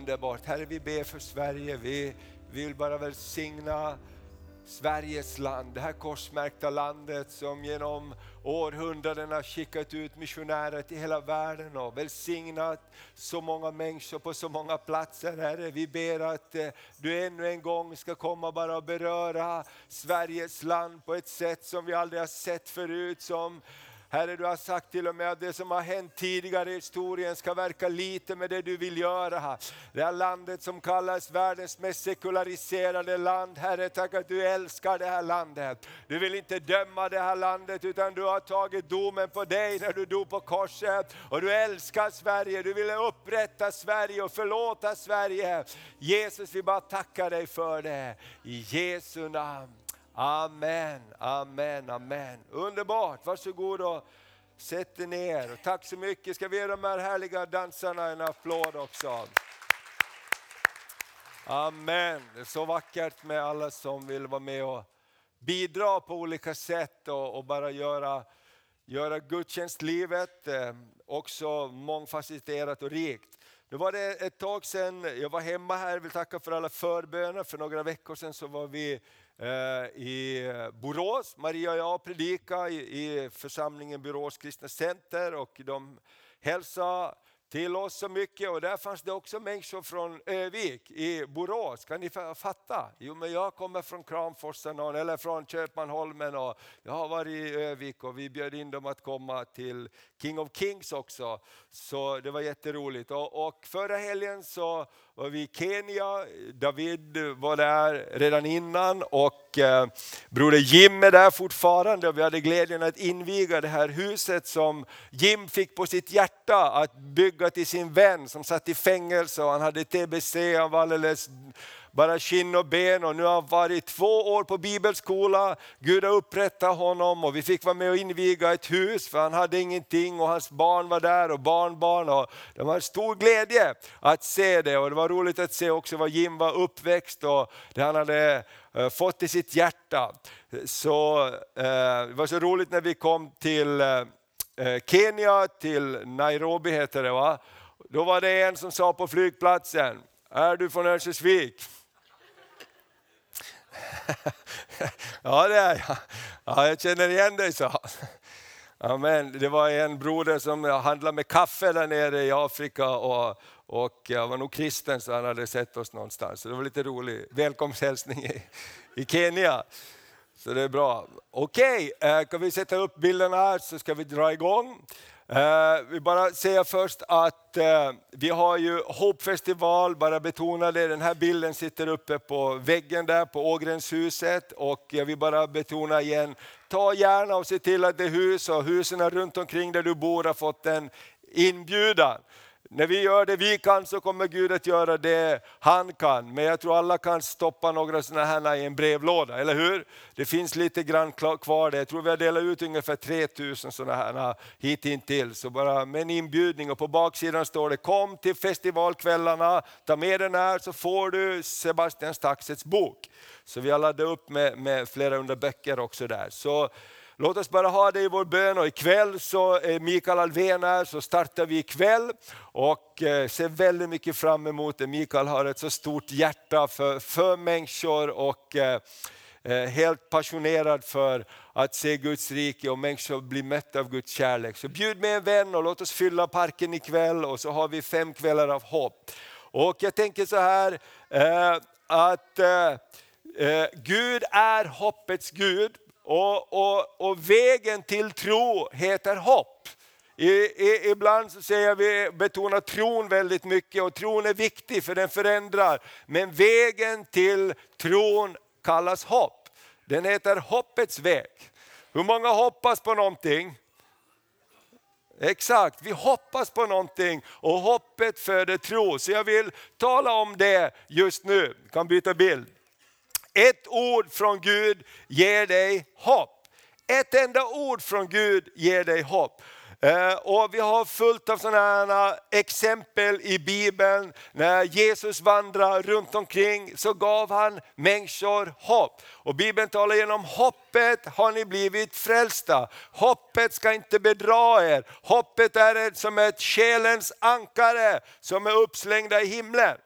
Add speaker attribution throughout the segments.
Speaker 1: underbart. Herre, vi ber för Sverige. Vi vill bara välsigna Sveriges land, det här korsmärkta landet som genom århundraden har skickat ut missionärer till hela världen och välsignat så många människor på så många platser. Herre, vi ber att eh, du ännu en gång ska komma bara och beröra Sveriges land på ett sätt som vi aldrig har sett förut. Som Herre, du har sagt till och med att det som har hänt tidigare i historien ska verka lite med det du vill göra. Det här landet som kallas världens mest sekulariserade land. Herre, tack att du älskar det här landet. Du vill inte döma det här landet utan du har tagit domen på dig när du dog på korset. Och du älskar Sverige, du vill upprätta Sverige och förlåta Sverige. Jesus, vi bara tackar dig för det. I Jesu namn. Amen, amen, amen. Underbart, varsågod och sätt dig ner. Och tack så mycket. Ska vi ge de här härliga dansarna en applåd också? Amen. Det är så vackert med alla som vill vara med och bidra på olika sätt och, och bara göra, göra gudstjänstlivet eh, också mångfacetterat och rikt. Nu var det ett tag sedan jag var hemma här, jag vill tacka för alla förböner. För några veckor sedan så var vi Eh, i Borås. Maria och jag predikade i församlingen Borås kristna center och de hälsade till oss så mycket och där fanns det också människor från Övik i Borås. Kan ni fatta? Jo, men jag kommer från Kramforsen eller från Köpmanholmen och jag har varit i Övik och vi bjöd in dem att komma till King of Kings också. Så det var jätteroligt. Och, och förra helgen så var vi i Kenya, David var där redan innan och eh, broder Jim är där fortfarande. Och vi hade glädjen att inviga det här huset som Jim fick på sitt hjärta att bygga till sin vän som satt i fängelse och han hade TBC, han var alldeles bara skinn och ben och nu har han varit två år på bibelskola. Gud har upprättat honom och vi fick vara med och inviga ett hus för han hade ingenting och hans barn var där och barnbarn. Och det var en stor glädje att se det och det var roligt att se också var Jim var uppväxt och det han hade eh, fått i sitt hjärta. Så eh, Det var så roligt när vi kom till eh, Kenya, till Nairobi heter det va. Då var det en som sa på flygplatsen, är du från Örnsköldsvik? ja det är jag. Ja, jag känner igen dig, sa han. Amen. Det var en broder som handlade med kaffe där nere i Afrika och, och jag var nog kristen så han hade sett oss någonstans. Så det var lite rolig välkomsthälsning i, i Kenya. Så det är bra. Okej, eh, okay, kan vi sätta upp bilderna här så ska vi dra igång. Uh, vi bara säga först att eh, vi har ju Hoppfestival, bara betona det, den här bilden sitter uppe på väggen där på Ågrenshuset och jag vill bara betona igen, ta gärna och se till att det hus och husen runt omkring där du bor har fått en inbjudan. När vi gör det vi kan så kommer Gud att göra det han kan. Men jag tror alla kan stoppa några sådana här i en brevlåda, eller hur? Det finns lite grann kvar där. Jag tror vi har delat ut ungefär 3000 sådana här hittills. Så bara med en inbjudning och på baksidan står det kom till festivalkvällarna, ta med den här så får du Sebastian Staxets bok. Så vi har laddat upp med, med flera hundra böcker också där. Så Låt oss bara ha det i vår bön och ikväll så eh, är Mikael Alvén här, så startar vi ikväll och eh, ser väldigt mycket fram emot det. Mikael har ett så stort hjärta för, för människor och är helt passionerad för att se Guds rike och människor bli mätta av Guds kärlek. Så bjud med en vän och låt oss fylla parken ikväll och så har vi fem kvällar av hopp. Och jag tänker så här att Gud är hoppets Gud. Och, och, och vägen till tro heter hopp. I, i, ibland så säger vi, betonar tron väldigt mycket och tron är viktig för den förändrar. Men vägen till tron kallas hopp. Den heter hoppets väg. Hur många hoppas på någonting? Exakt, vi hoppas på någonting och hoppet föder tro. Så jag vill tala om det just nu. Vi kan byta bild. Ett ord från Gud ger dig hopp. Ett enda ord från Gud ger dig hopp. Eh, och vi har fullt av sådana exempel i Bibeln. När Jesus vandrade runt omkring så gav han människor hopp. Och Bibeln talar genom hoppet har ni blivit frälsta. Hoppet ska inte bedra er. Hoppet är som ett själens ankare som är uppslängda i himlen.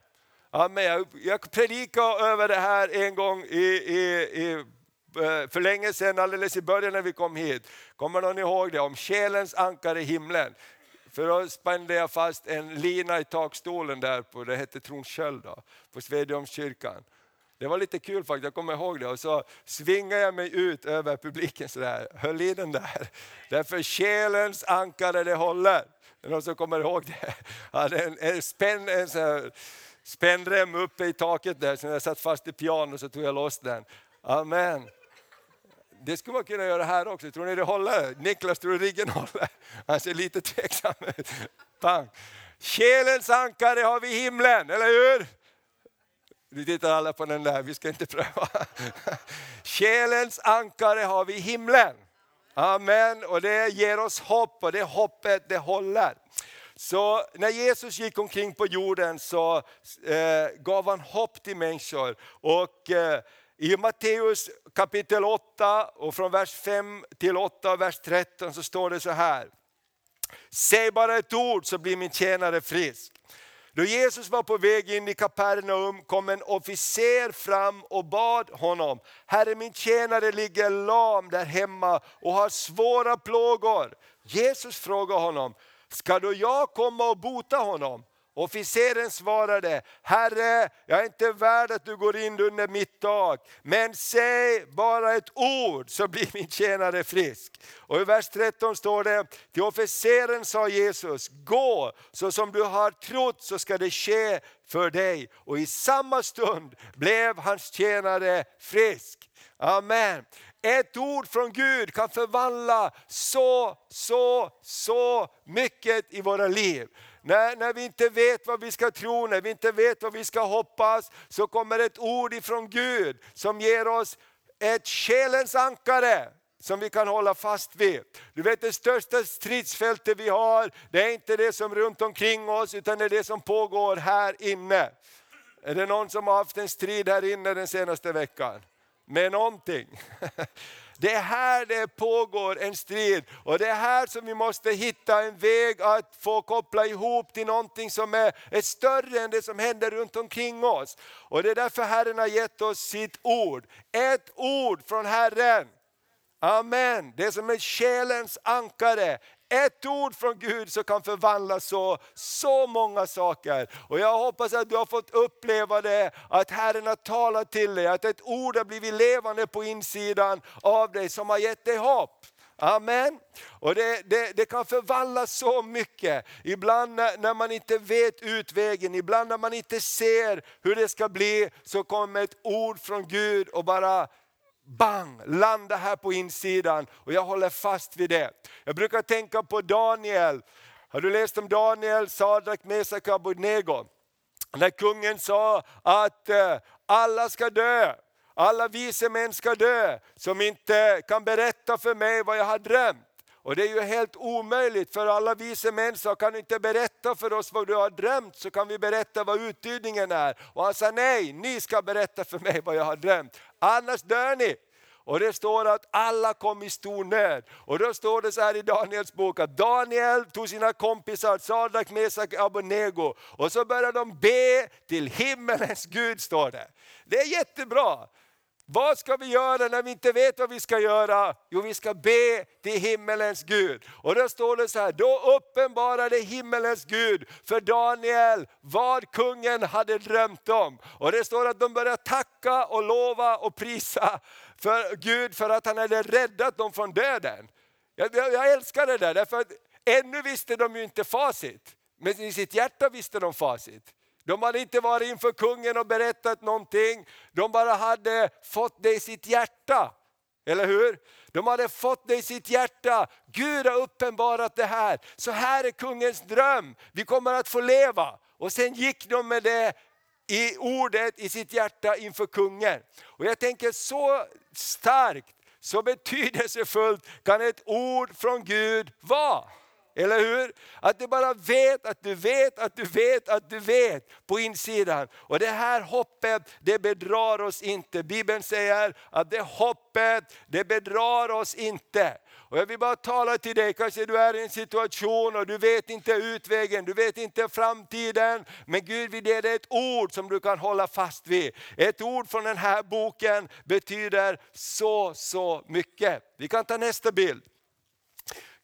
Speaker 1: Amen. Jag, jag predikade över det här en gång i, i, i eh, för länge sedan, alldeles i början när vi kom hit. Kommer någon ihåg det? Om själens ankare i himlen. För då spände jag fast en lina i takstolen där på, det hette Tronsköld då, på Svedjeholmskyrkan. Det var lite kul faktiskt, jag kommer ihåg det. Och så svingade jag mig ut över publiken sådär, höll i den där. Därför själens ankare det håller. Är det någon som kommer ihåg det? Jag hade en, en, spänn, en så spännrem uppe i taket där, så när jag satt fast i pianot så tog jag loss den. Amen. Det skulle man kunna göra här också. Tror ni det håller? Niklas, tror du riggen håller? Han ser lite tveksam ut. Själens ankare har vi i himlen, eller hur? Nu tittar alla på den där, vi ska inte pröva. Själens ankare har vi i himlen. Amen, och det ger oss hopp och det hoppet det håller. Så när Jesus gick omkring på jorden så eh, gav han hopp till människor. Och eh, i Matteus kapitel 8 och från vers 5 till 8 och vers 13 så står det så här. Säg bara ett ord så blir min tjänare frisk. Då Jesus var på väg in i Kapernaum kom en officer fram och bad honom, Herre min tjänare ligger lam där hemma och har svåra plågor. Jesus frågade honom, ska då jag komma och bota honom? Officeren svarade, Herre, jag är inte värd att du går in under mitt tak, men säg bara ett ord så blir min tjänare frisk. Och i vers 13 står det, till officeren sa Jesus, gå, så som du har trott så ska det ske för dig. Och i samma stund blev hans tjänare frisk. Amen. Ett ord från Gud kan förvandla så, så, så mycket i våra liv. När, när vi inte vet vad vi ska tro, när vi inte vet vad vi ska hoppas, så kommer ett ord ifrån Gud som ger oss ett själens ankare som vi kan hålla fast vid. Du vet det största stridsfältet vi har, det är inte det som är runt omkring oss, utan det är det som pågår här inne. Är det någon som har haft en strid här inne den senaste veckan? Med någonting? Det är här det pågår en strid och det är här som vi måste hitta en väg att få koppla ihop till någonting som är, är större än det som händer runt omkring oss. Och det är därför Herren har gett oss sitt ord. Ett ord från Herren. Amen. Det som är själens ankare, ett ord från Gud som kan förvandla så, så många saker. Och jag hoppas att du har fått uppleva det, att Herren har talat till dig, att ett ord har blivit levande på insidan av dig som har gett dig hopp. Amen. Och det, det, det, kan förvandla så mycket. Ibland när, när, man inte vet utvägen, ibland när man inte ser hur det ska bli, så kommer ett ord från Gud och bara bang, landa här på insidan och jag håller fast vid det. Jag brukar tänka på Daniel. Har du läst om Daniel, Sadrak, Mesak och Abednego? När kungen sa att eh, alla ska dö, alla vise män ska dö som inte kan berätta för mig vad jag har drömt. Och det är ju helt omöjligt för alla vise män sa, kan du inte berätta för oss vad du har drömt så kan vi berätta vad uttydningen är. Och han sa nej, ni ska berätta för mig vad jag har drömt, annars dör ni. Och det står att alla kom i stor nöd. Och då står det så här i Daniels bok att Daniel tog sina kompisar Sadrak, Mesak och Abednego och så började de be till himmelens Gud står det. Det är jättebra. Vad ska vi göra när vi inte vet vad vi ska göra? Jo, vi ska be till himmelens Gud. Och då står det så här, då uppenbarade himmelens Gud för Daniel vad kungen hade drömt om. Och det står att de började tacka och lova och prisa för Gud för att han hade räddat dem från döden. Jag, jag, jag älskar det där, därför att ännu visste de ju inte facit. Men i sitt hjärta visste de facit. De hade inte varit inför kungen och berättat någonting. De bara hade fått det i sitt hjärta. Eller hur? De hade fått det i sitt hjärta. Gud har uppenbarat det här. Så här är kungens dröm. Vi kommer att få leva. Och sen gick de med det i ordet i sitt hjärta inför kungen. Och jag tänker så starkt, så betydelsefullt kan ett ord från Gud vara. Eller hur? Att du bara vet att du vet att du vet att du vet på insidan. Och det här hoppet, det bedrar oss inte. Bibeln säger att det hoppet, det bedrar oss inte. Och jag vill bara tala till dig, kanske du är i en situation och du vet inte utvägen, du vet inte framtiden. Men Gud vill ge dig ett ord som du kan hålla fast vid. Ett ord från den här boken betyder så, så mycket. Vi kan ta nästa bild.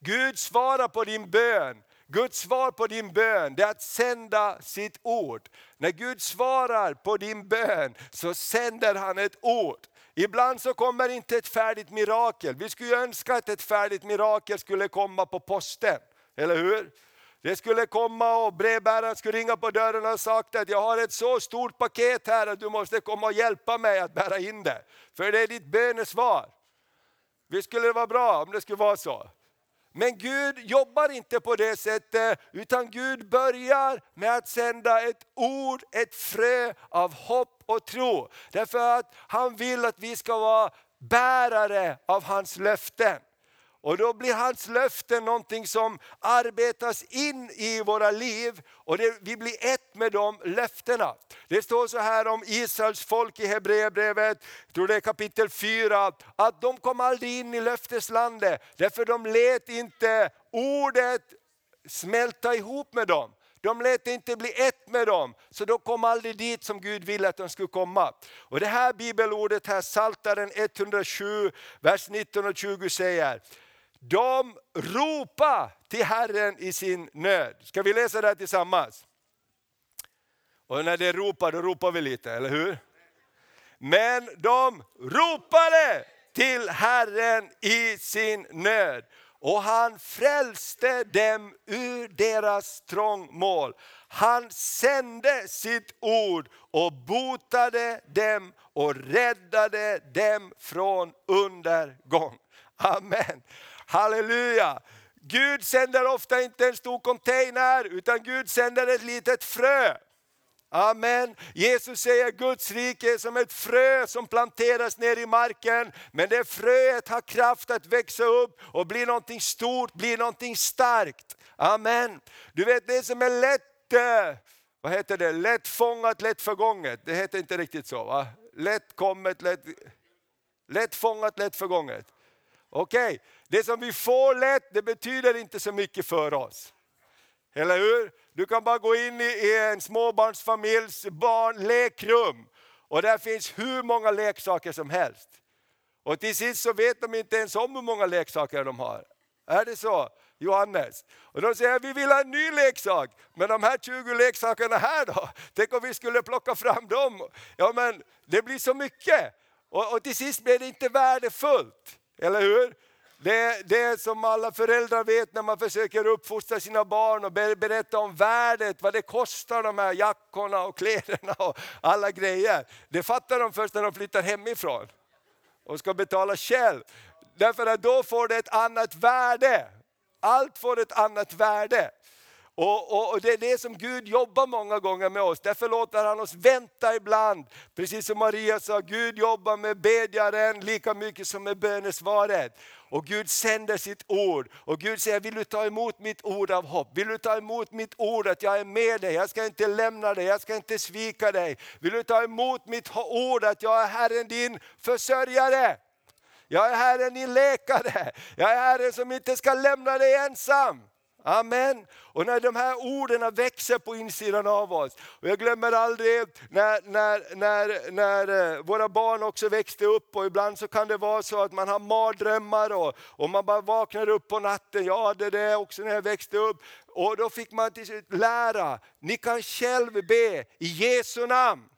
Speaker 1: Gud svarar på din bön. Guds svar på din bön det är att sända sitt ord. När Gud svarar på din bön så sänder han ett ord. Ibland så kommer inte ett färdigt mirakel. Vi skulle önska att ett färdigt mirakel skulle komma på posten, eller hur? Det skulle komma och brevbäraren skulle ringa på dörren och sagt att jag har ett så stort paket här att du måste komma och hjälpa mig att bära in det. För det är ditt bönesvar. Visst skulle det vara bra om det skulle vara så. Men Gud jobbar inte på det sättet, utan Gud börjar med att sända ett ord, ett frö av hopp och tro. Därför att han vill att vi ska vara bärare av hans löften. Och då blir hans löften någonting som arbetas in i våra liv och det, vi blir ett med de löftena. Det står så här om Israels folk i Hebreerbrevet, jag tror det är kapitel 4, att de kom aldrig in i löfteslandet därför de lät inte ordet smälta ihop med dem. De lät inte bli ett med dem, så de kom aldrig dit som Gud ville att de skulle komma. Och Det här bibelordet, här, Saltaren 107, vers 19 och 20 säger, de ropar till Herren i sin nöd. Ska vi läsa det här tillsammans? Och när det ropar, då ropar vi lite, eller hur? Men de ropade till Herren i sin nöd och han frälste dem ur deras trångmål. Han sände sitt ord och botade dem och räddade dem från undergång. Amen. Halleluja! Gud sänder ofta inte en stor container, utan Gud sänder ett litet frö. Amen. Jesus säger Guds rike är som ett frö som planteras ner i marken. Men det fröet har kraft att växa upp och bli någonting stort, bli någonting starkt. Amen. Du vet det som är lätt, eh, vad heter det, lätt fångat, lätt förgånget. Det heter inte riktigt så va? Lätt kommet, lätt, lätt fångat, lätt förgånget. Okej, okay det som vi får lätt, det betyder inte så mycket för oss. Eller hur? Du kan bara gå in i en småbarnsfamiljs barnlekrum och där finns hur många leksaker som helst. Och till sist så vet de inte ens om hur många leksaker de har. Är det så? Johannes. Och de säger vi vill ha en ny leksak. Men de här 20 leksakerna här då? Tänk om vi skulle plocka fram dem? Ja men det blir så mycket. Och, och till sist blir det inte värdefullt. Eller hur? Det, det som alla föräldrar vet när man försöker uppfostra sina barn och berätta om värdet, vad det kostar de här jackorna och kläderna och alla grejer. Det fattar de först när de flyttar hemifrån och ska betala själv. Därför att då får det ett annat värde. Allt får ett annat värde. Och, och, och, Det är det som Gud jobbar många gånger med oss. Därför låter han oss vänta ibland. Precis som Maria sa, Gud jobbar med bedjaren lika mycket som med bönesvaret. Och Gud sänder sitt ord. Och Gud säger, vill du ta emot mitt ord av hopp? Vill du ta emot mitt ord att jag är med dig, jag ska inte lämna dig, jag ska inte svika dig. Vill du ta emot mitt ord att jag är Herren din försörjare? Jag är Herren din läkare, jag är Herren som inte ska lämna dig ensam. Amen. Och när de här orden växer på insidan av oss. Och jag glömmer aldrig när, när, när, när eh, våra barn också växte upp och ibland så kan det vara så att man har mardrömmar och, och man bara vaknar upp på natten. Jag hade det också när jag växte upp. Och då fick man till slut lära, ni kan själv be i Jesu namn.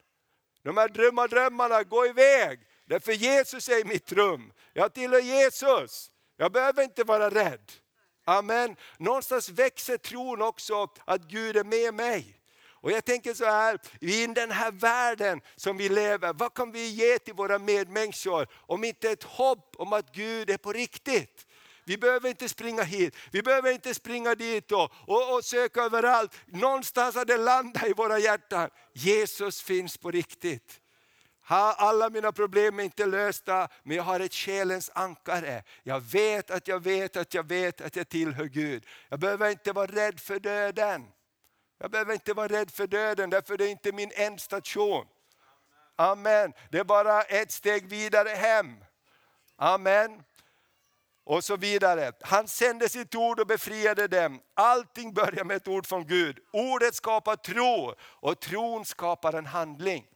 Speaker 1: De här drömmar, drömmarna, gå iväg. Därför Jesus är i mitt rum. Jag tillhör Jesus. Jag behöver inte vara rädd. Amen. Någonstans växer tron också att Gud är med mig. Och jag tänker så här, i den här världen som vi lever, vad kan vi ge till våra medmänniskor om inte ett hopp om att Gud är på riktigt? Vi behöver inte springa hit, vi behöver inte springa dit och, och, och söka överallt. Någonstans har det landat i våra hjärtan. Jesus finns på riktigt. Ha, alla mina problem är inte lösta, men jag har ett själens ankare. Jag vet att jag vet att jag vet att jag tillhör Gud. Jag behöver inte vara rädd för döden. Jag behöver inte vara rädd för döden, därför det är inte min ändstation. Amen. Det är bara ett steg vidare hem. Amen. Och så vidare. Han sände sitt ord och befriade dem. Allting börjar med ett ord från Gud. Ordet skapar tro och tron skapar en handling.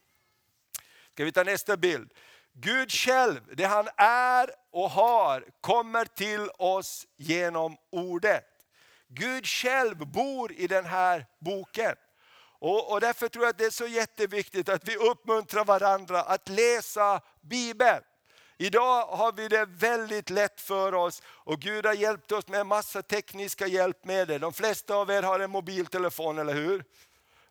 Speaker 1: Ska vi ta nästa bild? Gud själv, det han är och har, kommer till oss genom ordet. Gud själv bor i den här boken. Och, och därför tror jag att det är så jätteviktigt att vi uppmuntrar varandra att läsa Bibeln. Idag har vi det väldigt lätt för oss och Gud har hjälpt oss med en massa tekniska hjälpmedel. De flesta av er har en mobiltelefon, eller hur?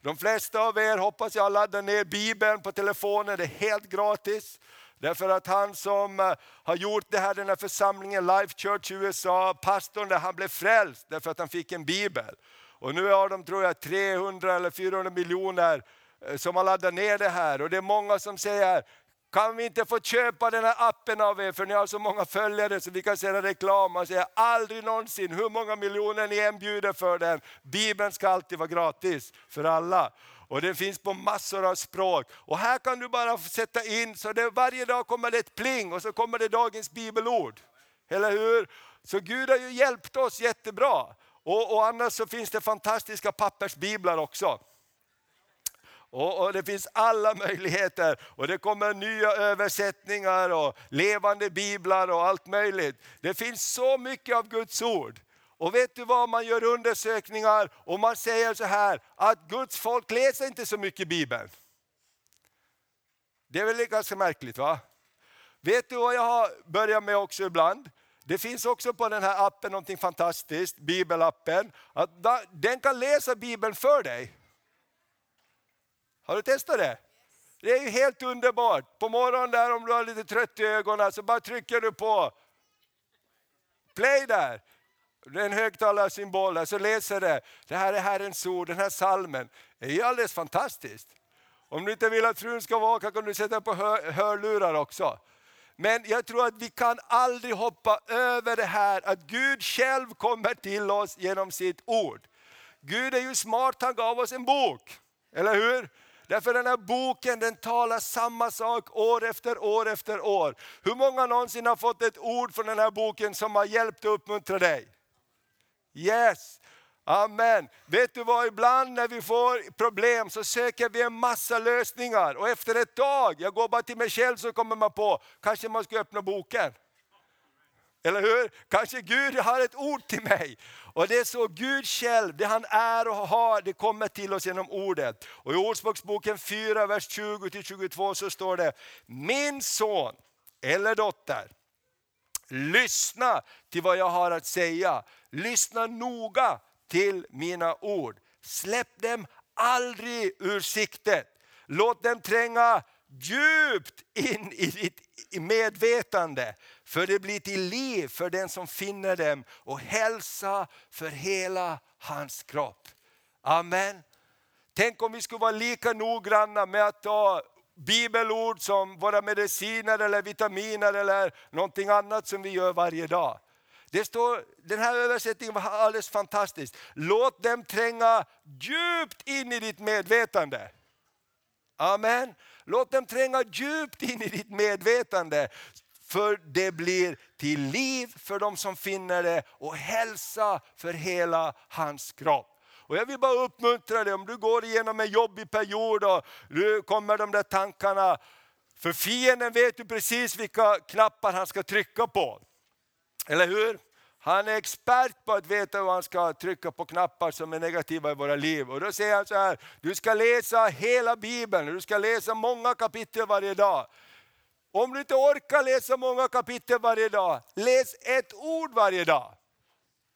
Speaker 1: De flesta av er hoppas jag laddar ner Bibeln på telefonen, det är helt gratis. Därför att han som eh, har gjort det här, den här församlingen, Life Church i USA, pastorn där, han blev frälst därför att han fick en bibel. Och nu har de, tror jag, 300 eller 400 miljoner eh, som har laddat ner det här. Och det är många som säger, kan vi inte få köpa den här appen av er för ni har så många följare så vi kan sända reklam. och säga aldrig någonsin, hur många miljoner ni än bjuder för den, Bibeln ska alltid vara gratis för alla. Och den finns på massor av språk. Och här kan du bara sätta in, så det, varje dag kommer det ett pling och så kommer det dagens bibelord. Eller hur? Så Gud har ju hjälpt oss jättebra. Och, och annars så finns det fantastiska pappersbiblar också. Och, och, Det finns alla möjligheter och det kommer nya översättningar och levande biblar och allt möjligt. Det finns så mycket av Guds ord. Och vet du vad, man gör undersökningar och man säger så här att Guds folk läser inte så mycket Bibeln. Det är väl ganska märkligt va? Vet du vad jag har börjat med också ibland? Det finns också på den här appen något fantastiskt, bibelappen, att den kan läsa bibeln för dig. Har du testat det? Det är ju helt underbart. På morgonen där om du har lite trött i ögonen så bara trycker du på play där. Det är en högtalarsymbol där, så läser det. Det här är Herrens ord, den här salmen. Det är ju alldeles fantastiskt. Om du inte vill att frun ska vaka kan du sätta på hör, hörlurar också. Men jag tror att vi kan aldrig hoppa över det här att Gud själv kommer till oss genom sitt ord. Gud är ju smart, han gav oss en bok. Eller hur? Därför den här boken den talar samma sak år efter år efter år. Hur många någonsin har fått ett ord från den här boken som har hjälpt och uppmuntrat dig? Yes! Amen. Vet du vad, ibland när vi får problem så söker vi en massa lösningar och efter ett tag, jag går bara till mig själv så kommer man på, kanske man ska öppna boken. Eller hur? Kanske Gud har ett ord till mig. Och det är så Gud själv, det han är och har, det kommer till oss genom ordet. Och i Ordspråksboken 4, vers 20-22 så står det, min son eller dotter, lyssna till vad jag har att säga. Lyssna noga till mina ord. Släpp dem aldrig ur siktet. Låt dem tränga djupt in i ditt medvetande. För det blir till liv för den som finner dem och hälsa för hela hans kropp. Amen. Tänk om vi skulle vara lika noggranna med att ta bibelord som våra mediciner eller vitaminer eller någonting annat som vi gör varje dag. Det står, den här översättningen var alldeles fantastisk. Låt dem tränga djupt in i ditt medvetande. Amen. Låt dem tränga djupt in i ditt medvetande. För det blir till liv för de som finner det och hälsa för hela hans kropp. Och jag vill bara uppmuntra dig, om du går igenom en jobbig period och nu kommer de där tankarna. För fienden vet ju precis vilka knappar han ska trycka på. Eller hur? Han är expert på att veta hur han ska trycka på knappar som är negativa i våra liv. Och då säger han så här, du ska läsa hela Bibeln, du ska läsa många kapitel varje dag. Om du inte orkar läsa många kapitel varje dag, läs ett ord varje dag.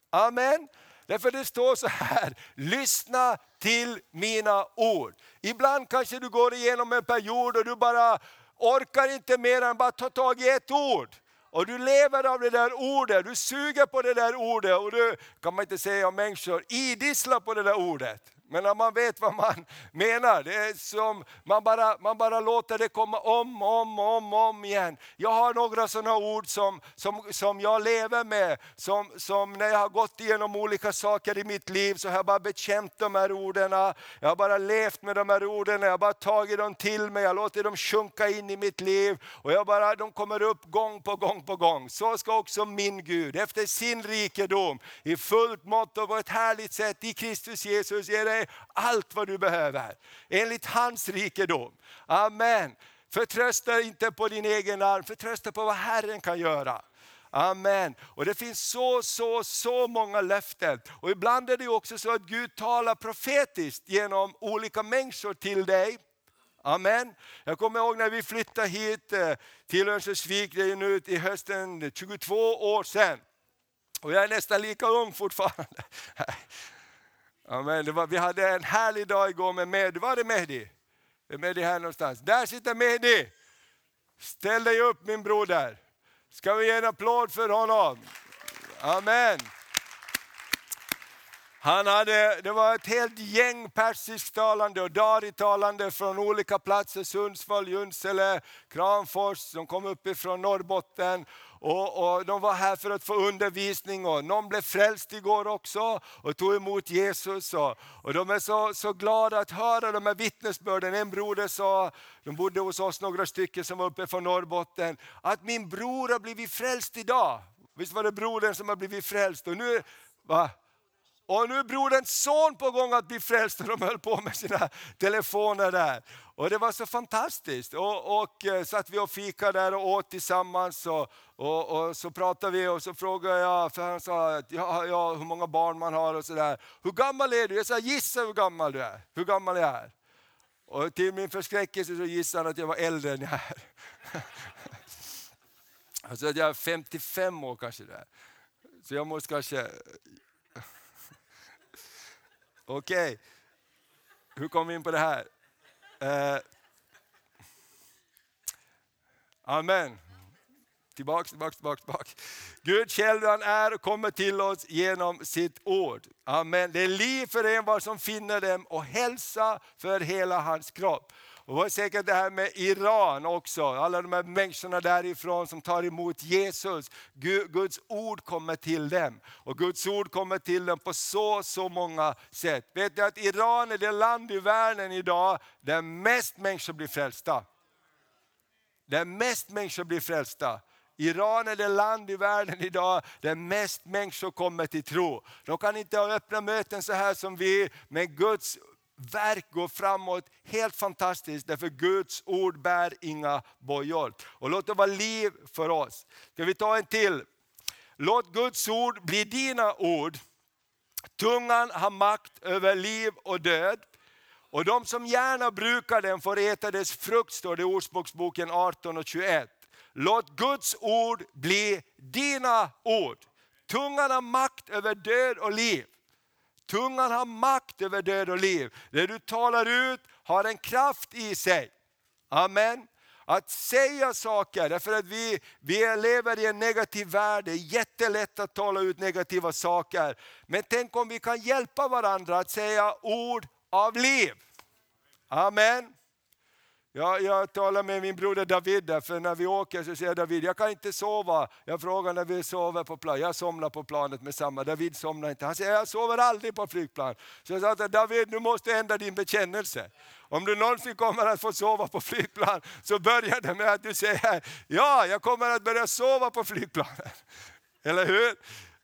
Speaker 1: Amen. Därför det står så här, lyssna till mina ord. Ibland kanske du går igenom en period och du bara orkar inte mer än bara ta tag i ett ord. Och du lever av det där ordet, du suger på det där ordet och du, kan man inte säga om människor, idisslar på det där ordet. Men när man vet vad man menar, det är som man bara, man bara låter det komma om, om, om, om igen. Jag har några sådana ord som, som, som jag lever med, som, som när jag har gått igenom olika saker i mitt liv så har jag bara bekänt de här orden. Jag har bara levt med de här orden, jag har bara tagit dem till mig, jag låter dem sjunka in i mitt liv. Och jag bara, de kommer upp gång på gång på gång. Så ska också min Gud, efter sin rikedom, i fullt mått och på ett härligt sätt i Kristus Jesus ge dig allt vad du behöver. Enligt hans rikedom. Amen. Förtrösta inte på din egen arm, förtrösta på vad Herren kan göra. Amen. Och Det finns så, så, så många löften. Och ibland är det också så att Gud talar profetiskt genom olika människor till dig. Amen. Jag kommer ihåg när vi flyttade hit eh, till Örnsköldsvik, det är nu i hösten 22 år sedan. Och jag är nästan lika ung fortfarande. Amen. Det var, vi hade en härlig dag igår med Mehdi. Var är Mehdi? Är Mehdi här någonstans? Där sitter Mehdi! Ställ dig upp min broder. Ska vi ge en applåd för honom? Amen. Han hade, det var ett helt gäng persisktalande och daritalande från olika platser, Sundsvall, Junsele, Kramfors, de kom uppifrån Norrbotten. Och, och, De var här för att få undervisning och någon blev frälst igår också och tog emot Jesus. Och, och De är så, så glada att höra de här vittnesbörden. En broder sa, de bodde hos oss några stycken som var uppe från Norrbotten, att min bror har blivit frälst idag. Visst var det brodern som har blivit frälst? Och nu, va? Och nu är broderns son på gång att bli frälst och de höll på med sina telefoner där. Och det var så fantastiskt. Och, och eh, satt vi och fikade där och åt tillsammans. Och, och, och, så pratade vi och så frågade jag, för han sa ja, ja, hur många barn man har och sådär. Hur gammal är du? Jag sa gissa hur gammal du är. Hur gammal jag är. Och till min förskräckelse så gissade han att jag var äldre än jag är. Alltså att jag är 55 år kanske. Där. Så jag måste kanske Okej, okay. hur kom vi in på det här? Eh. Amen. Tillbaks, tillbaks, tillbaks, tillbaks. Gud själv han är och kommer till oss genom sitt ord. Amen. Det är liv för en var som finner dem och hälsa för hela hans kropp. Och det var säkert det här med Iran också, alla de här människorna därifrån som tar emot Jesus. Guds ord kommer till dem. Och Guds ord kommer till dem på så, så många sätt. Vet ni att Iran är det land i världen idag där mest människor blir frälsta? Där mest människor blir frälsta. Iran är det land i världen idag där mest människor kommer till tro. De kan inte ha öppna möten så här som vi, men Guds verk går framåt helt fantastiskt därför Guds ord bär inga bojor. Och låt det vara liv för oss. Ska vi ta en till? Låt Guds ord bli dina ord. Tungan har makt över liv och död. Och de som gärna brukar den får äta dess frukt, står det i Ordspråksboken 18 och 21. Låt Guds ord bli dina ord. Tungan har makt över död och liv. Tungan har makt över död och liv. Det du talar ut har en kraft i sig. Amen. Att säga saker, därför att vi, vi lever i en negativ värld, det är jättelätt att tala ut negativa saker. Men tänk om vi kan hjälpa varandra att säga ord av liv. Amen. Jag, jag talar med min broder David, där, för när vi åker så säger David, jag kan inte sova. Jag frågar när vi sover på planet. jag somnar på planet med samma. David somnar inte. Han säger, jag sover aldrig på flygplan. Så jag sa till David, du måste ändra din bekännelse. Om du någonsin kommer att få sova på flygplan, så börjar det med att du säger, ja, jag kommer att börja sova på flygplanet. Eller hur?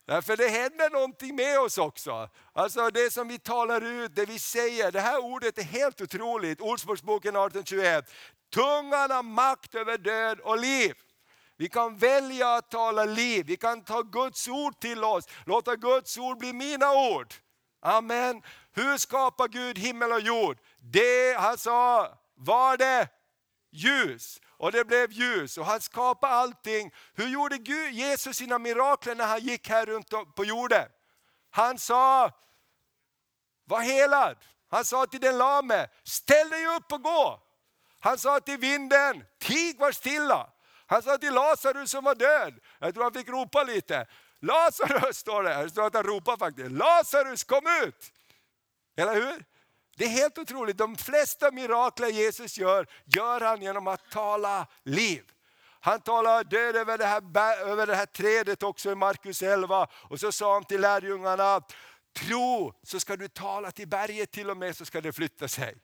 Speaker 1: Därför det händer någonting med oss också. Alltså det som vi talar ut, det vi säger. Det här ordet är helt otroligt. Ordspråksboken 1821. Tungan har makt över död och liv. Vi kan välja att tala liv, vi kan ta Guds ord till oss. Låta Guds ord bli mina ord. Amen. Hur skapar Gud himmel och jord? Det han sa, var det ljus och det blev ljus och han skapade allting. Hur gjorde Gud, Jesus sina mirakler när han gick här runt på jorden? Han sa, var helad. Han sa till den lame, ställ dig upp och gå. Han sa till vinden, tig var stilla. Han sa till Lazarus som var död, jag tror han fick ropa lite. Lazarus står det, jag tror att han ropar faktiskt. Lazarus kom ut! Eller hur? Det är helt otroligt, de flesta mirakler Jesus gör, gör han genom att tala liv. Han talar död över det, här, över det här trädet också i Markus 11. Och så sa han till lärjungarna, tro så ska du tala till berget till och med så ska det flytta sig.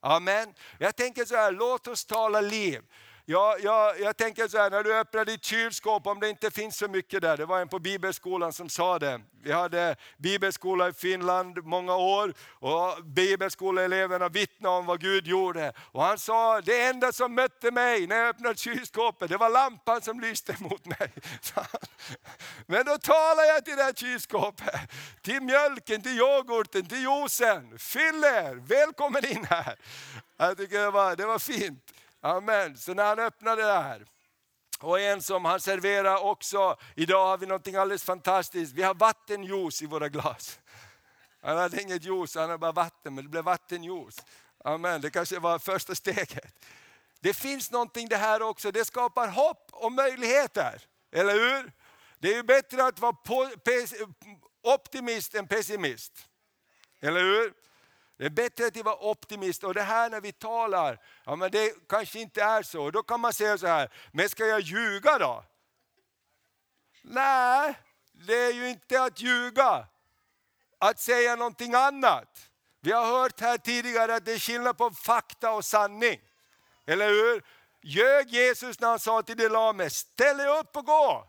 Speaker 1: Amen. Jag tänker så här, låt oss tala liv. Jag, jag, jag tänker så här, när du öppnar ditt kylskåp, om det inte finns så mycket där, det var en på bibelskolan som sa det. Vi hade bibelskola i Finland många år och bibelskoleeleverna vittnade om vad Gud gjorde. Och han sa, det enda som mötte mig när jag öppnade kylskåpet, det var lampan som lyste mot mig. Men då talar jag till det här kylskåpet, till mjölken, till yoghurten, till juicen. Fyll er, välkommen in här. Jag tycker det var, det var fint. Amen. Så när han öppnade det här, och en som han serverar också, idag har vi något alldeles fantastiskt, vi har vattenjuice i våra glas. Han hade inget juice, han hade bara vatten, men det blev vattenjuice. Amen, det kanske var första steget. Det finns någonting det här också, det skapar hopp och möjligheter. Eller hur? Det är ju bättre att vara optimist än pessimist. Eller hur? Det är bättre att vara optimist och det här när vi talar, ja men det kanske inte är så. Då kan man säga så här, men ska jag ljuga då? Nej, det är ju inte att ljuga. Att säga någonting annat. Vi har hört här tidigare att det är skillnad på fakta och sanning. Eller hur? Ljög Jesus när han sa till de lame, ställ dig upp och gå.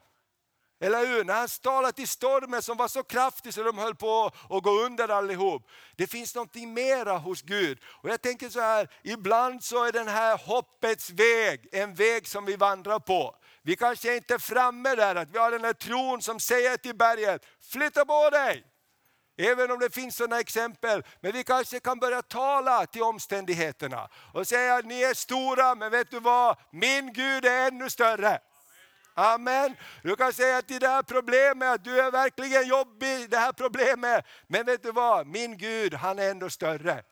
Speaker 1: Eller hur? När han talade till stormen som var så kraftig så de höll på att gå under allihop. Det finns någonting mera hos Gud. Och jag tänker så här, ibland så är den här hoppets väg en väg som vi vandrar på. Vi kanske inte är framme där, att vi har den här tron som säger till berget, flytta på dig! Även om det finns sådana exempel. Men vi kanske kan börja tala till omständigheterna och säga ni är stora, men vet du vad? Min Gud är ännu större. Amen. Du kan säga till det här problemet, du är verkligen jobbig, det här problemet. Men vet du vad, min Gud han är ändå större.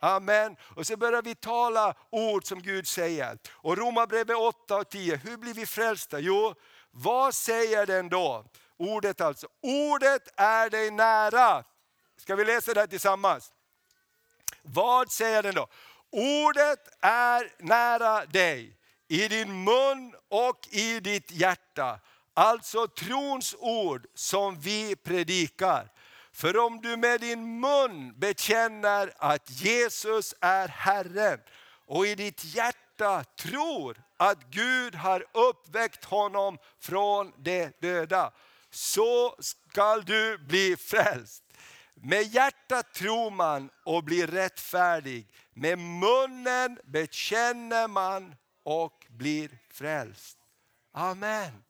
Speaker 1: Amen. Och så börjar vi tala ord som Gud säger. Och Romarbrevet 8 och 10, hur blir vi frälsta? Jo, vad säger den då? Ordet alltså. Ordet är dig nära. Ska vi läsa det här tillsammans? Vad säger den då? Ordet är nära dig i din mun och i ditt hjärta. Alltså trons ord som vi predikar. För om du med din mun bekänner att Jesus är Herren och i ditt hjärta tror att Gud har uppväckt honom från de döda, så skall du bli frälst. Med hjärtat tror man och blir rättfärdig. Med munnen bekänner man och blir frälst. Amen.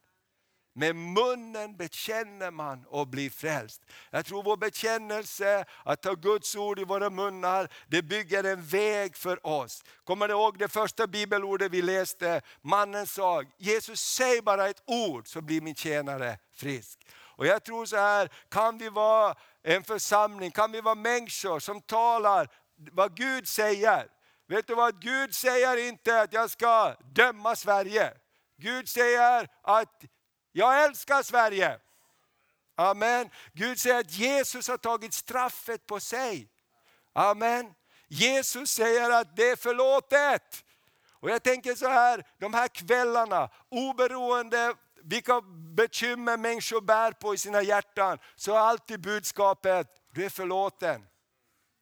Speaker 1: Med munnen bekänner man och blir frälst. Jag tror vår bekännelse, att ta Guds ord i våra munnar, det bygger en väg för oss. Kommer ni ihåg det första bibelordet vi läste? Mannen sa, Jesus säg bara ett ord så blir min tjänare frisk. Och jag tror så här, kan vi vara en församling, kan vi vara människor som talar vad Gud säger. Vet du vad, Gud säger inte att jag ska döma Sverige. Gud säger att jag älskar Sverige. Amen. Gud säger att Jesus har tagit straffet på sig. Amen. Jesus säger att det är förlåtet. Och jag tänker så här, de här kvällarna, oberoende vilka bekymmer människor bär på i sina hjärtan, så är alltid budskapet, du är förlåten.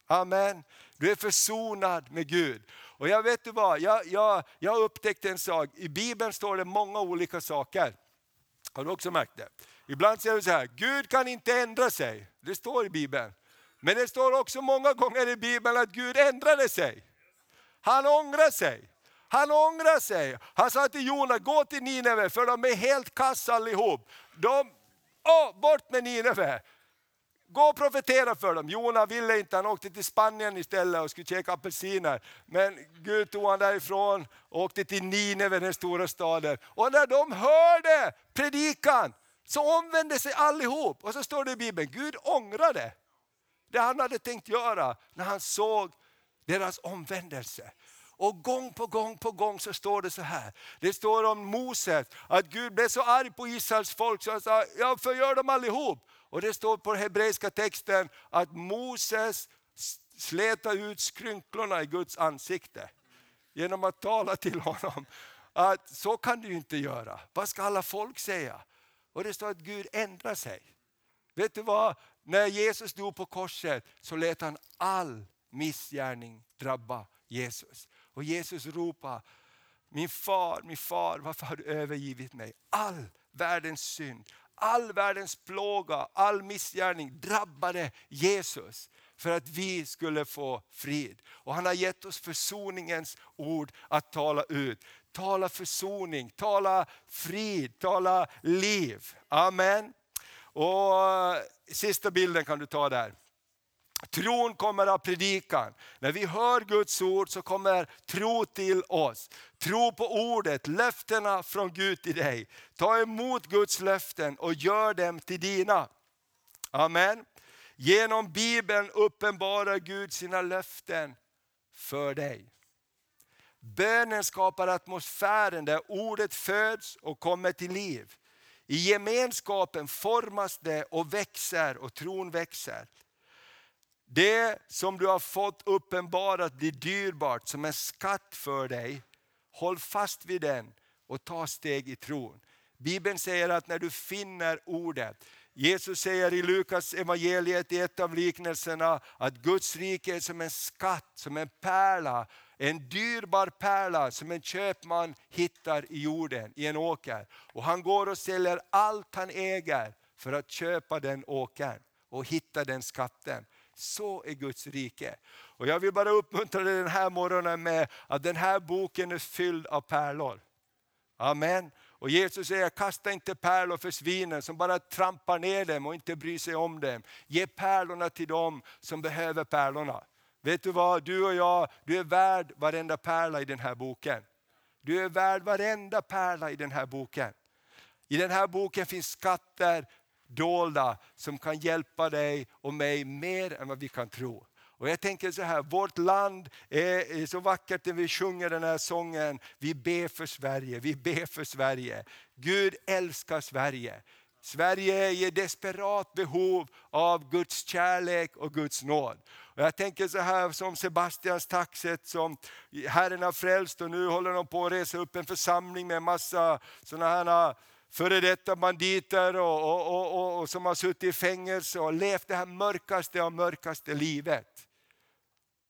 Speaker 1: Amen. Du är försonad med Gud. Och jag vet du vad, jag, jag, jag upptäckte en sak. I Bibeln står det många olika saker. Har du också märkt det? Ibland säger du så här, Gud kan inte ändra sig. Det står i Bibeln. Men det står också många gånger i Bibeln att Gud ändrade sig. Han ångrar sig. Han ångrar sig. Han sa till Jona, gå till Nineve för de är helt kassa allihop. De, oh, bort med Nineve. Gå och profetera för dem. Jona ville inte, han åkte till Spanien istället och skulle käka apelsiner. Men Gud tog honom därifrån och åkte till Nineve, den stora staden. Och när de hörde predikan så omvände sig allihop. Och så står det i Bibeln, Gud ångrade det han hade tänkt göra när han såg deras omvändelse. Och gång på gång på gång så står det så här. Det står om Moses, att Gud blev så arg på Israels folk så han sa, jag förgör dem allihop. Och det står på den hebreiska texten att Moses släta ut skrynklorna i Guds ansikte genom att tala till honom. Att så kan du inte göra. Vad ska alla folk säga? Och det står att Gud ändrar sig. Vet du vad? När Jesus dog på korset så lät han all missgärning drabba Jesus. Och Jesus ropade, min far, min far, varför har du övergivit mig? All världens synd, all världens plåga, all missgärning drabbade Jesus för att vi skulle få frid. Och han har gett oss försoningens ord att tala ut. Tala försoning, tala frid, tala liv. Amen. Och eh, Sista bilden kan du ta där. Tron kommer av predikan. När vi hör Guds ord så kommer tro till oss. Tro på ordet, löftena från Gud till dig. Ta emot Guds löften och gör dem till dina. Amen. Genom Bibeln uppenbarar Gud sina löften för dig. Bönen skapar atmosfären där ordet föds och kommer till liv. I gemenskapen formas det och växer och tron växer. Det som du har fått uppenbarat blir dyrbart som en skatt för dig. Håll fast vid den och ta steg i tron. Bibeln säger att när du finner ordet, Jesus säger i Lukas evangeliet i ett av liknelserna att Guds rike är som en skatt, som en pärla, en dyrbar pärla som en köpman hittar i jorden, i en åker. Och han går och säljer allt han äger för att köpa den åkern och hitta den skatten. Så är Guds rike. Och jag vill bara uppmuntra dig den här morgonen med att den här boken är fylld av pärlor. Amen. Och Jesus säger, kasta inte pärlor för svinen som bara trampar ner dem och inte bryr sig om dem. Ge pärlorna till dem som behöver pärlorna. Vet du vad, du och jag, du är värd varenda pärla i den här boken. Du är värd varenda pärla i den här boken. I den här boken finns skatter dolda som kan hjälpa dig och mig mer än vad vi kan tro. Och jag tänker så här, vårt land är, så vackert när vi sjunger den här sången. Vi ber för Sverige, vi ber för Sverige. Gud älskar Sverige. Sverige är i desperat behov av Guds kärlek och Guds nåd. Och jag tänker så här som Sebastians taxet som Herren har frälst och nu håller de på att resa upp en församling med en massa sådana här före detta banditer och, och, och, och, som har suttit i fängelse och levt det här mörkaste av mörkaste livet.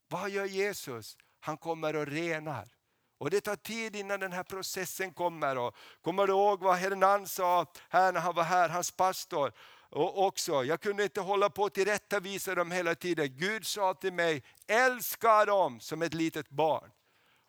Speaker 1: Vad gör Jesus? Han kommer och renar. Och det tar tid innan den här processen kommer. Och kommer du ihåg vad Hernan sa här när han var här, hans pastor? Och också, jag kunde inte hålla på att tillrättavisa dem hela tiden. Gud sa till mig, älska dem som ett litet barn.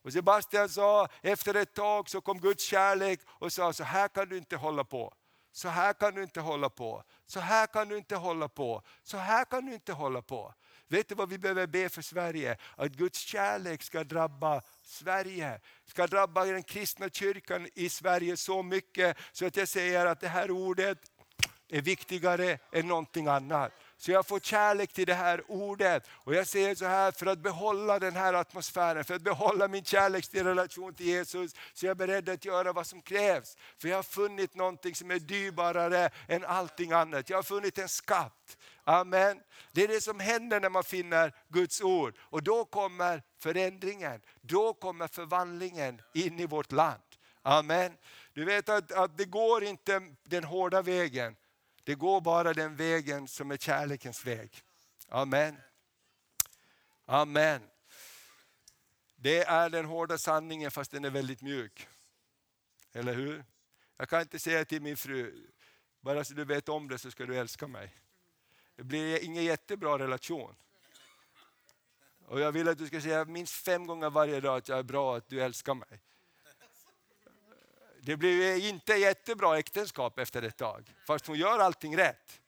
Speaker 1: Och Sebastian sa, efter ett tag så kom Guds kärlek och sa, så här kan du inte hålla på. Så här kan du inte hålla på. Så här kan du inte hålla på. Så här kan du inte hålla på. Vet du vad vi behöver be för Sverige? Att Guds kärlek ska drabba Sverige. Ska drabba den kristna kyrkan i Sverige så mycket så att jag säger att det här ordet är viktigare än någonting annat. Så jag får kärlek till det här ordet. Och jag säger så här, för att behålla den här atmosfären, för att behålla min kärlek till Jesus, så jag är beredd att göra vad som krävs. För jag har funnit någonting som är dyrbarare än allting annat. Jag har funnit en skatt. Amen. Det är det som händer när man finner Guds ord. Och då kommer förändringen, då kommer förvandlingen in i vårt land. Amen. Du vet att, att det går inte den hårda vägen. Det går bara den vägen som är kärlekens väg. Amen. Amen. Det är den hårda sanningen fast den är väldigt mjuk. Eller hur? Jag kan inte säga till min fru, bara så du vet om det så ska du älska mig. Det blir ingen jättebra relation. Och jag vill att du ska säga minst fem gånger varje dag att jag är bra, att du älskar mig. Det blir inte jättebra äktenskap efter ett tag, fast hon gör allting rätt.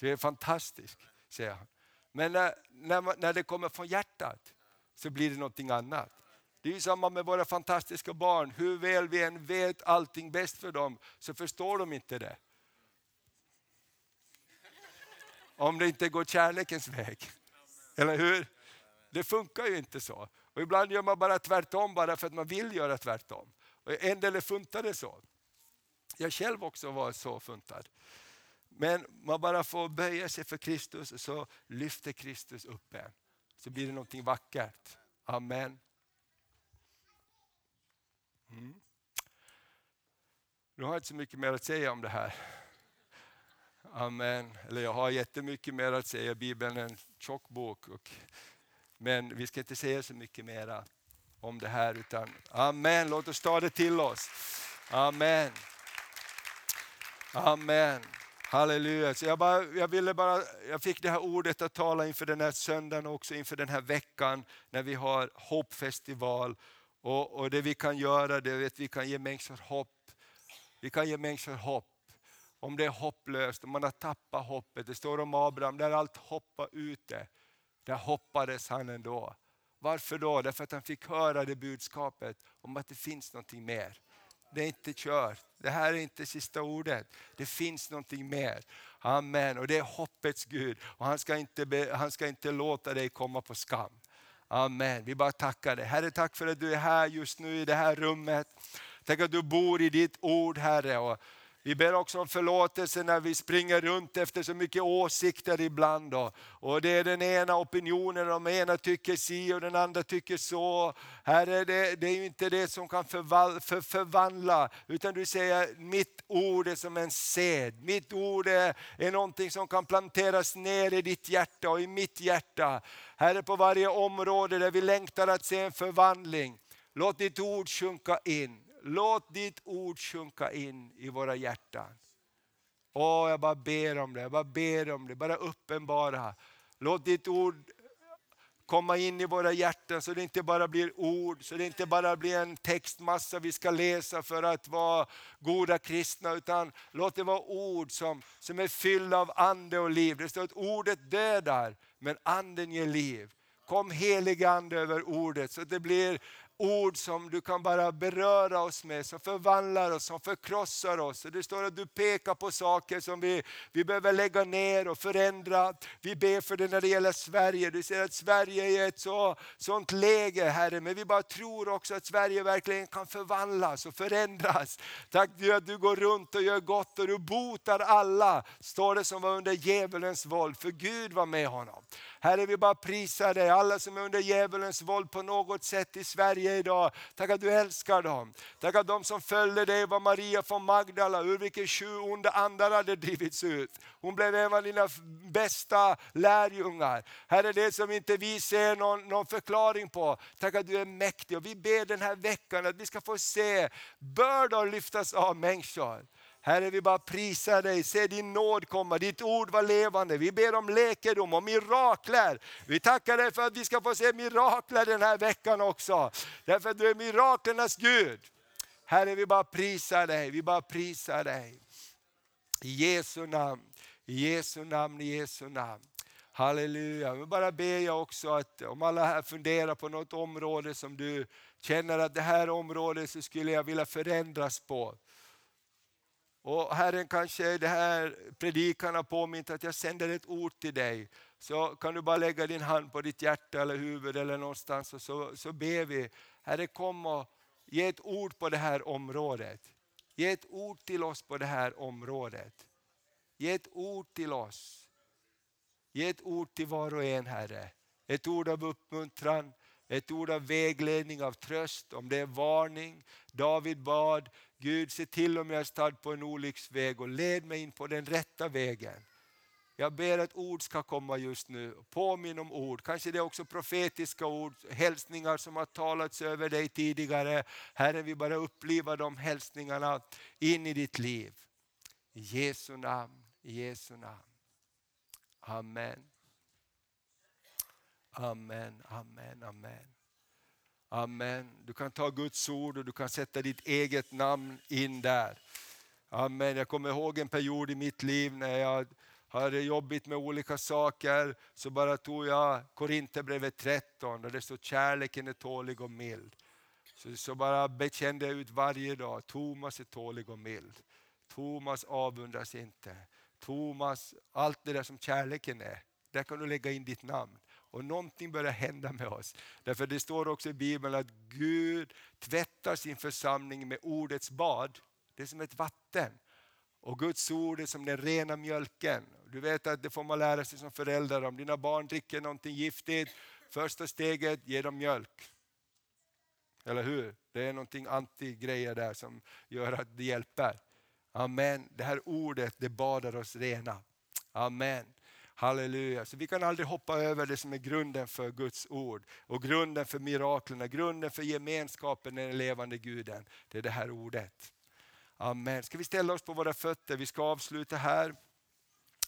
Speaker 1: Det är fantastiskt, säger han. Men eh, när, när, när det kommer från hjärtat så blir det någonting annat. Det är samma med våra fantastiska barn. Hur väl vi än vet allting bäst för dem så förstår de inte det. Om det inte går kärlekens väg. Eller hur? Det funkar ju inte så. Och ibland gör man bara tvärtom bara för att man vill göra tvärtom. En del är funtade så. Jag själv också var så funtad. Men man bara får böja sig för Kristus så lyfter Kristus upp en. så blir det någonting vackert. Amen. Mm. Nu har jag inte så mycket mer att säga om det här. Amen. Eller jag har jättemycket mer att säga, Bibeln är en tjock bok. Och, men vi ska inte säga så mycket mera om det här utan Amen, låt oss ta det till oss. Amen. Amen. Halleluja. Så jag, bara, jag, ville bara, jag fick det här ordet att tala inför den här söndagen också, inför den här veckan när vi har hoppfestival. Och, och det vi kan göra det är att vi kan ge människor hopp. Vi kan ge människor hopp. Om det är hopplöst, om man har tappat hoppet. Det står om Abraham, där allt hoppade ute, där hoppades han ändå. Varför då? Därför att han fick höra det budskapet om att det finns någonting mer. Det är inte kört. Det här är inte sista ordet. Det finns någonting mer. Amen. Och det är hoppets Gud. Och han, ska inte, han ska inte låta dig komma på skam. Amen. Vi bara tackar dig. Herre, tack för att du är här just nu i det här rummet. Tack att du bor i ditt ord Herre. Och vi ber också om förlåtelse när vi springer runt efter så mycket åsikter ibland. Då. Och det är den ena opinionen, de ena tycker si och den andra tycker så. Herre, det, det är ju inte det som kan förval, för, förvandla, utan du säger mitt ord är som en sed. Mitt ord är, är någonting som kan planteras ner i ditt hjärta och i mitt hjärta. Herre, på varje område där vi längtar att se en förvandling. Låt ditt ord sjunka in. Låt ditt ord sjunka in i våra hjärtan. Åh, jag bara ber om det, jag bara ber om det, bara uppenbara. Låt ditt ord komma in i våra hjärtan så det inte bara blir ord, så det inte bara blir en textmassa vi ska läsa för att vara goda kristna, utan låt det vara ord som, som är fyllda av ande och liv. Det står att ordet dödar, men anden ger liv. Kom helig ande över ordet så att det blir ord som du kan bara beröra oss med, som förvandlar oss, som förkrossar oss. det står att du pekar på saker som vi, vi behöver lägga ner och förändra. Vi ber för det när det gäller Sverige. Du säger att Sverige är i ett så, sånt läge Herre, men vi bara tror också att Sverige verkligen kan förvandlas och förändras. Tack Gud att du går runt och gör gott och du botar alla, står det som var under djävulens våld, för Gud var med honom. Herre vi bara prisar dig, alla som är under djävulens våld på något sätt i Sverige idag. Tack att du älskar dem. Tack att de som följde dig var Maria från Magdala, ur vilken sju onda andar hade drivits ut. Hon blev en av dina bästa lärjungar. Herre det som inte vi ser någon, någon förklaring på. Tack att du är mäktig och vi ber den här veckan att vi ska få se bördor lyftas av människor. Herre, vi bara prisar dig, se din nåd komma, ditt ord var levande. Vi ber om läkedom och mirakler. Vi tackar dig för att vi ska få se mirakler den här veckan också. Därför att du är miraklernas Gud. Herre, vi bara prisar dig, vi bara prisar dig. I Jesu namn, i Jesu namn, i Jesu namn. Halleluja. Men bara ber jag också att om alla här funderar på något område som du känner att det här området så skulle jag vilja förändras på. Och Herren kanske det här predikan har påmint att jag sänder ett ord till dig. Så kan du bara lägga din hand på ditt hjärta eller huvud eller någonstans och så, så ber vi. Herre kom och ge ett ord på det här området. Ge ett ord till oss på det här området. Ge ett ord till oss. Ge ett ord till var och en Herre. Ett ord av uppmuntran, ett ord av vägledning, av tröst, om det är varning. David bad, Gud se till om jag är stad på en olycksväg och led mig in på den rätta vägen. Jag ber att ord ska komma just nu. Påminn om ord. Kanske det är också profetiska ord, hälsningar som har talats över dig tidigare. Herre, vi bara uppliva de hälsningarna in i ditt liv. I Jesu namn, i Jesu namn. Amen. Amen, amen, amen. Amen. Du kan ta Guds ord och du kan sätta ditt eget namn in där. Amen. Jag kommer ihåg en period i mitt liv när jag hade jobbigt med olika saker, så bara tog jag Korinthierbrevet 13 där det står kärleken är tålig och mild. Så, så bara bekände jag ut varje dag, Thomas är tålig och mild. Thomas avundas inte. Thomas, allt det där som kärleken är, där kan du lägga in ditt namn. Och någonting börjar hända med oss. Därför det står också i Bibeln att Gud tvättar sin församling med ordets bad. Det är som ett vatten. Och Guds ord är som den rena mjölken. Du vet att det får man lära sig som förälder. Om dina barn dricker någonting giftigt Första steget, ge dem mjölk. Eller hur? Det är någonting anti-grejer där som gör att det hjälper. Amen. Det här ordet det badar oss rena. Amen. Halleluja. Så vi kan aldrig hoppa över det som är grunden för Guds ord och grunden för miraklerna, grunden för gemenskapen med den levande guden. Det är det här ordet. Amen. Ska vi ställa oss på våra fötter? Vi ska avsluta här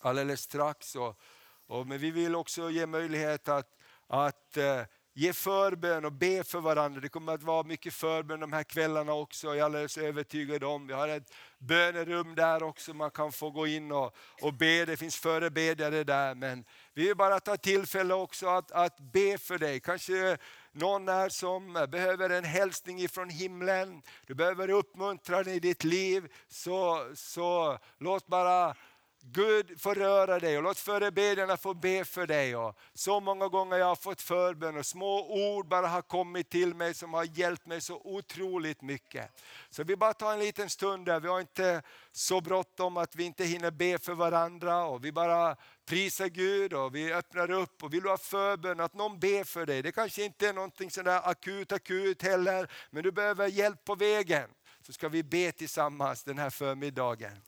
Speaker 1: alldeles strax. Och, och, men vi vill också ge möjlighet att, att eh, ge förbön och be för varandra. Det kommer att vara mycket förbön de här kvällarna också, jag är alldeles övertygad om. Vi har ett bönerum där också, man kan få gå in och, och be. Det finns förebedjare där. Men vi vill bara ta tillfälle också att, att be för dig. Kanske någon är som behöver en hälsning ifrån himlen. Du behöver uppmuntran i ditt liv. Så, så låt bara Gud får röra dig och låt förebedjarna få be för dig. Och så många gånger jag har fått förbön och små ord bara har kommit till mig som har hjälpt mig så otroligt mycket. Så vi bara tar en liten stund där, vi har inte så bråttom att vi inte hinner be för varandra. och Vi bara prisar Gud och vi öppnar upp och vill du ha förbön, att någon ber för dig. Det kanske inte är någonting sådär akut, akut heller, men du behöver hjälp på vägen. Så ska vi be tillsammans den här förmiddagen.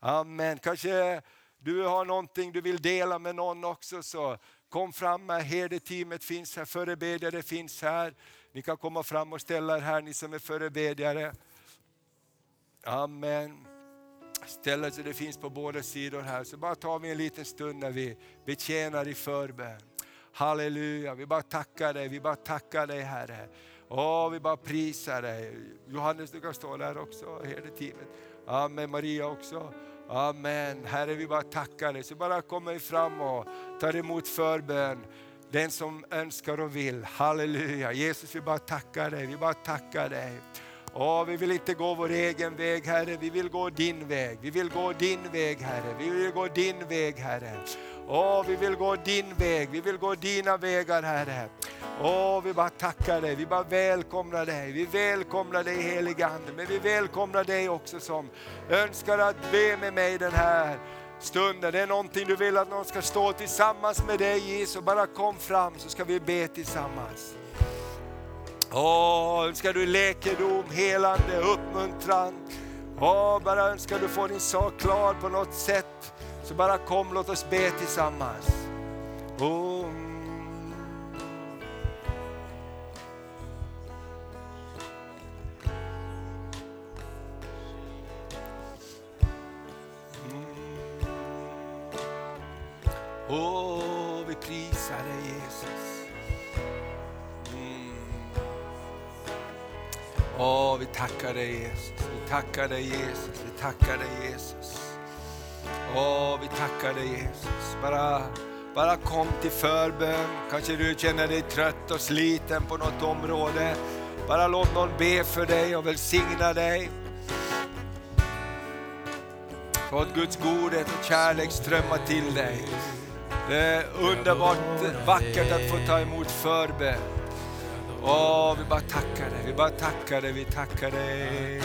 Speaker 1: Amen. Kanske du har någonting du vill dela med någon också, så kom fram här. Herdeteamet finns här, förebedjare finns här. Ni kan komma fram och ställa er här, ni som är förebedjare. Amen. Ställ er så det finns på båda sidor här. Så bara tar vi en liten stund när vi betjänar i förbön. Halleluja, vi bara tackar dig, vi bara tackar dig Herre. Åh, vi bara prisar dig. Johannes, du kan stå där också, herdeteamet. Amen, Maria också. Amen. Herre, vi bara tackar dig. Så bara kommer fram och tar emot förbön. Den som önskar och vill. Halleluja. Jesus, vi bara tackar dig. Vi bara tackar dig. Åh, vi vill inte gå vår egen väg Herre, vi vill gå din väg. Vi vill gå din väg Herre, vi vill gå din väg Herre. Åh, vi vill gå din väg, vi vill gå dina vägar Herre. Åh, vi bara tackar dig, vi bara välkomnar dig. Vi välkomnar dig helige Ande, men vi välkomnar dig också som önskar att be med mig den här stunden. Det är någonting du vill att någon ska stå tillsammans med dig i, så bara kom fram så ska vi be tillsammans. Åh, önskar du läkedom, helande, uppmuntran. Åh, bara önskar du få din sak klar på något sätt. Så bara kom, låt oss be tillsammans. Åh. Åh, vi prisar dig Jesus. Mm. Åh, vi tackar dig Jesus, vi tackar dig Jesus, vi tackar dig Jesus. Åh, vi tackar dig Jesus. Bara, bara kom till förbön. Kanske du känner dig trött och sliten på något område. Bara låt någon be för dig och välsigna dig. Låt Guds godhet och kärlek strömma till dig. Det är underbart vackert att få ta emot förbön. Åh, vi bara tackar dig, vi bara tackar dig, vi tackar dig.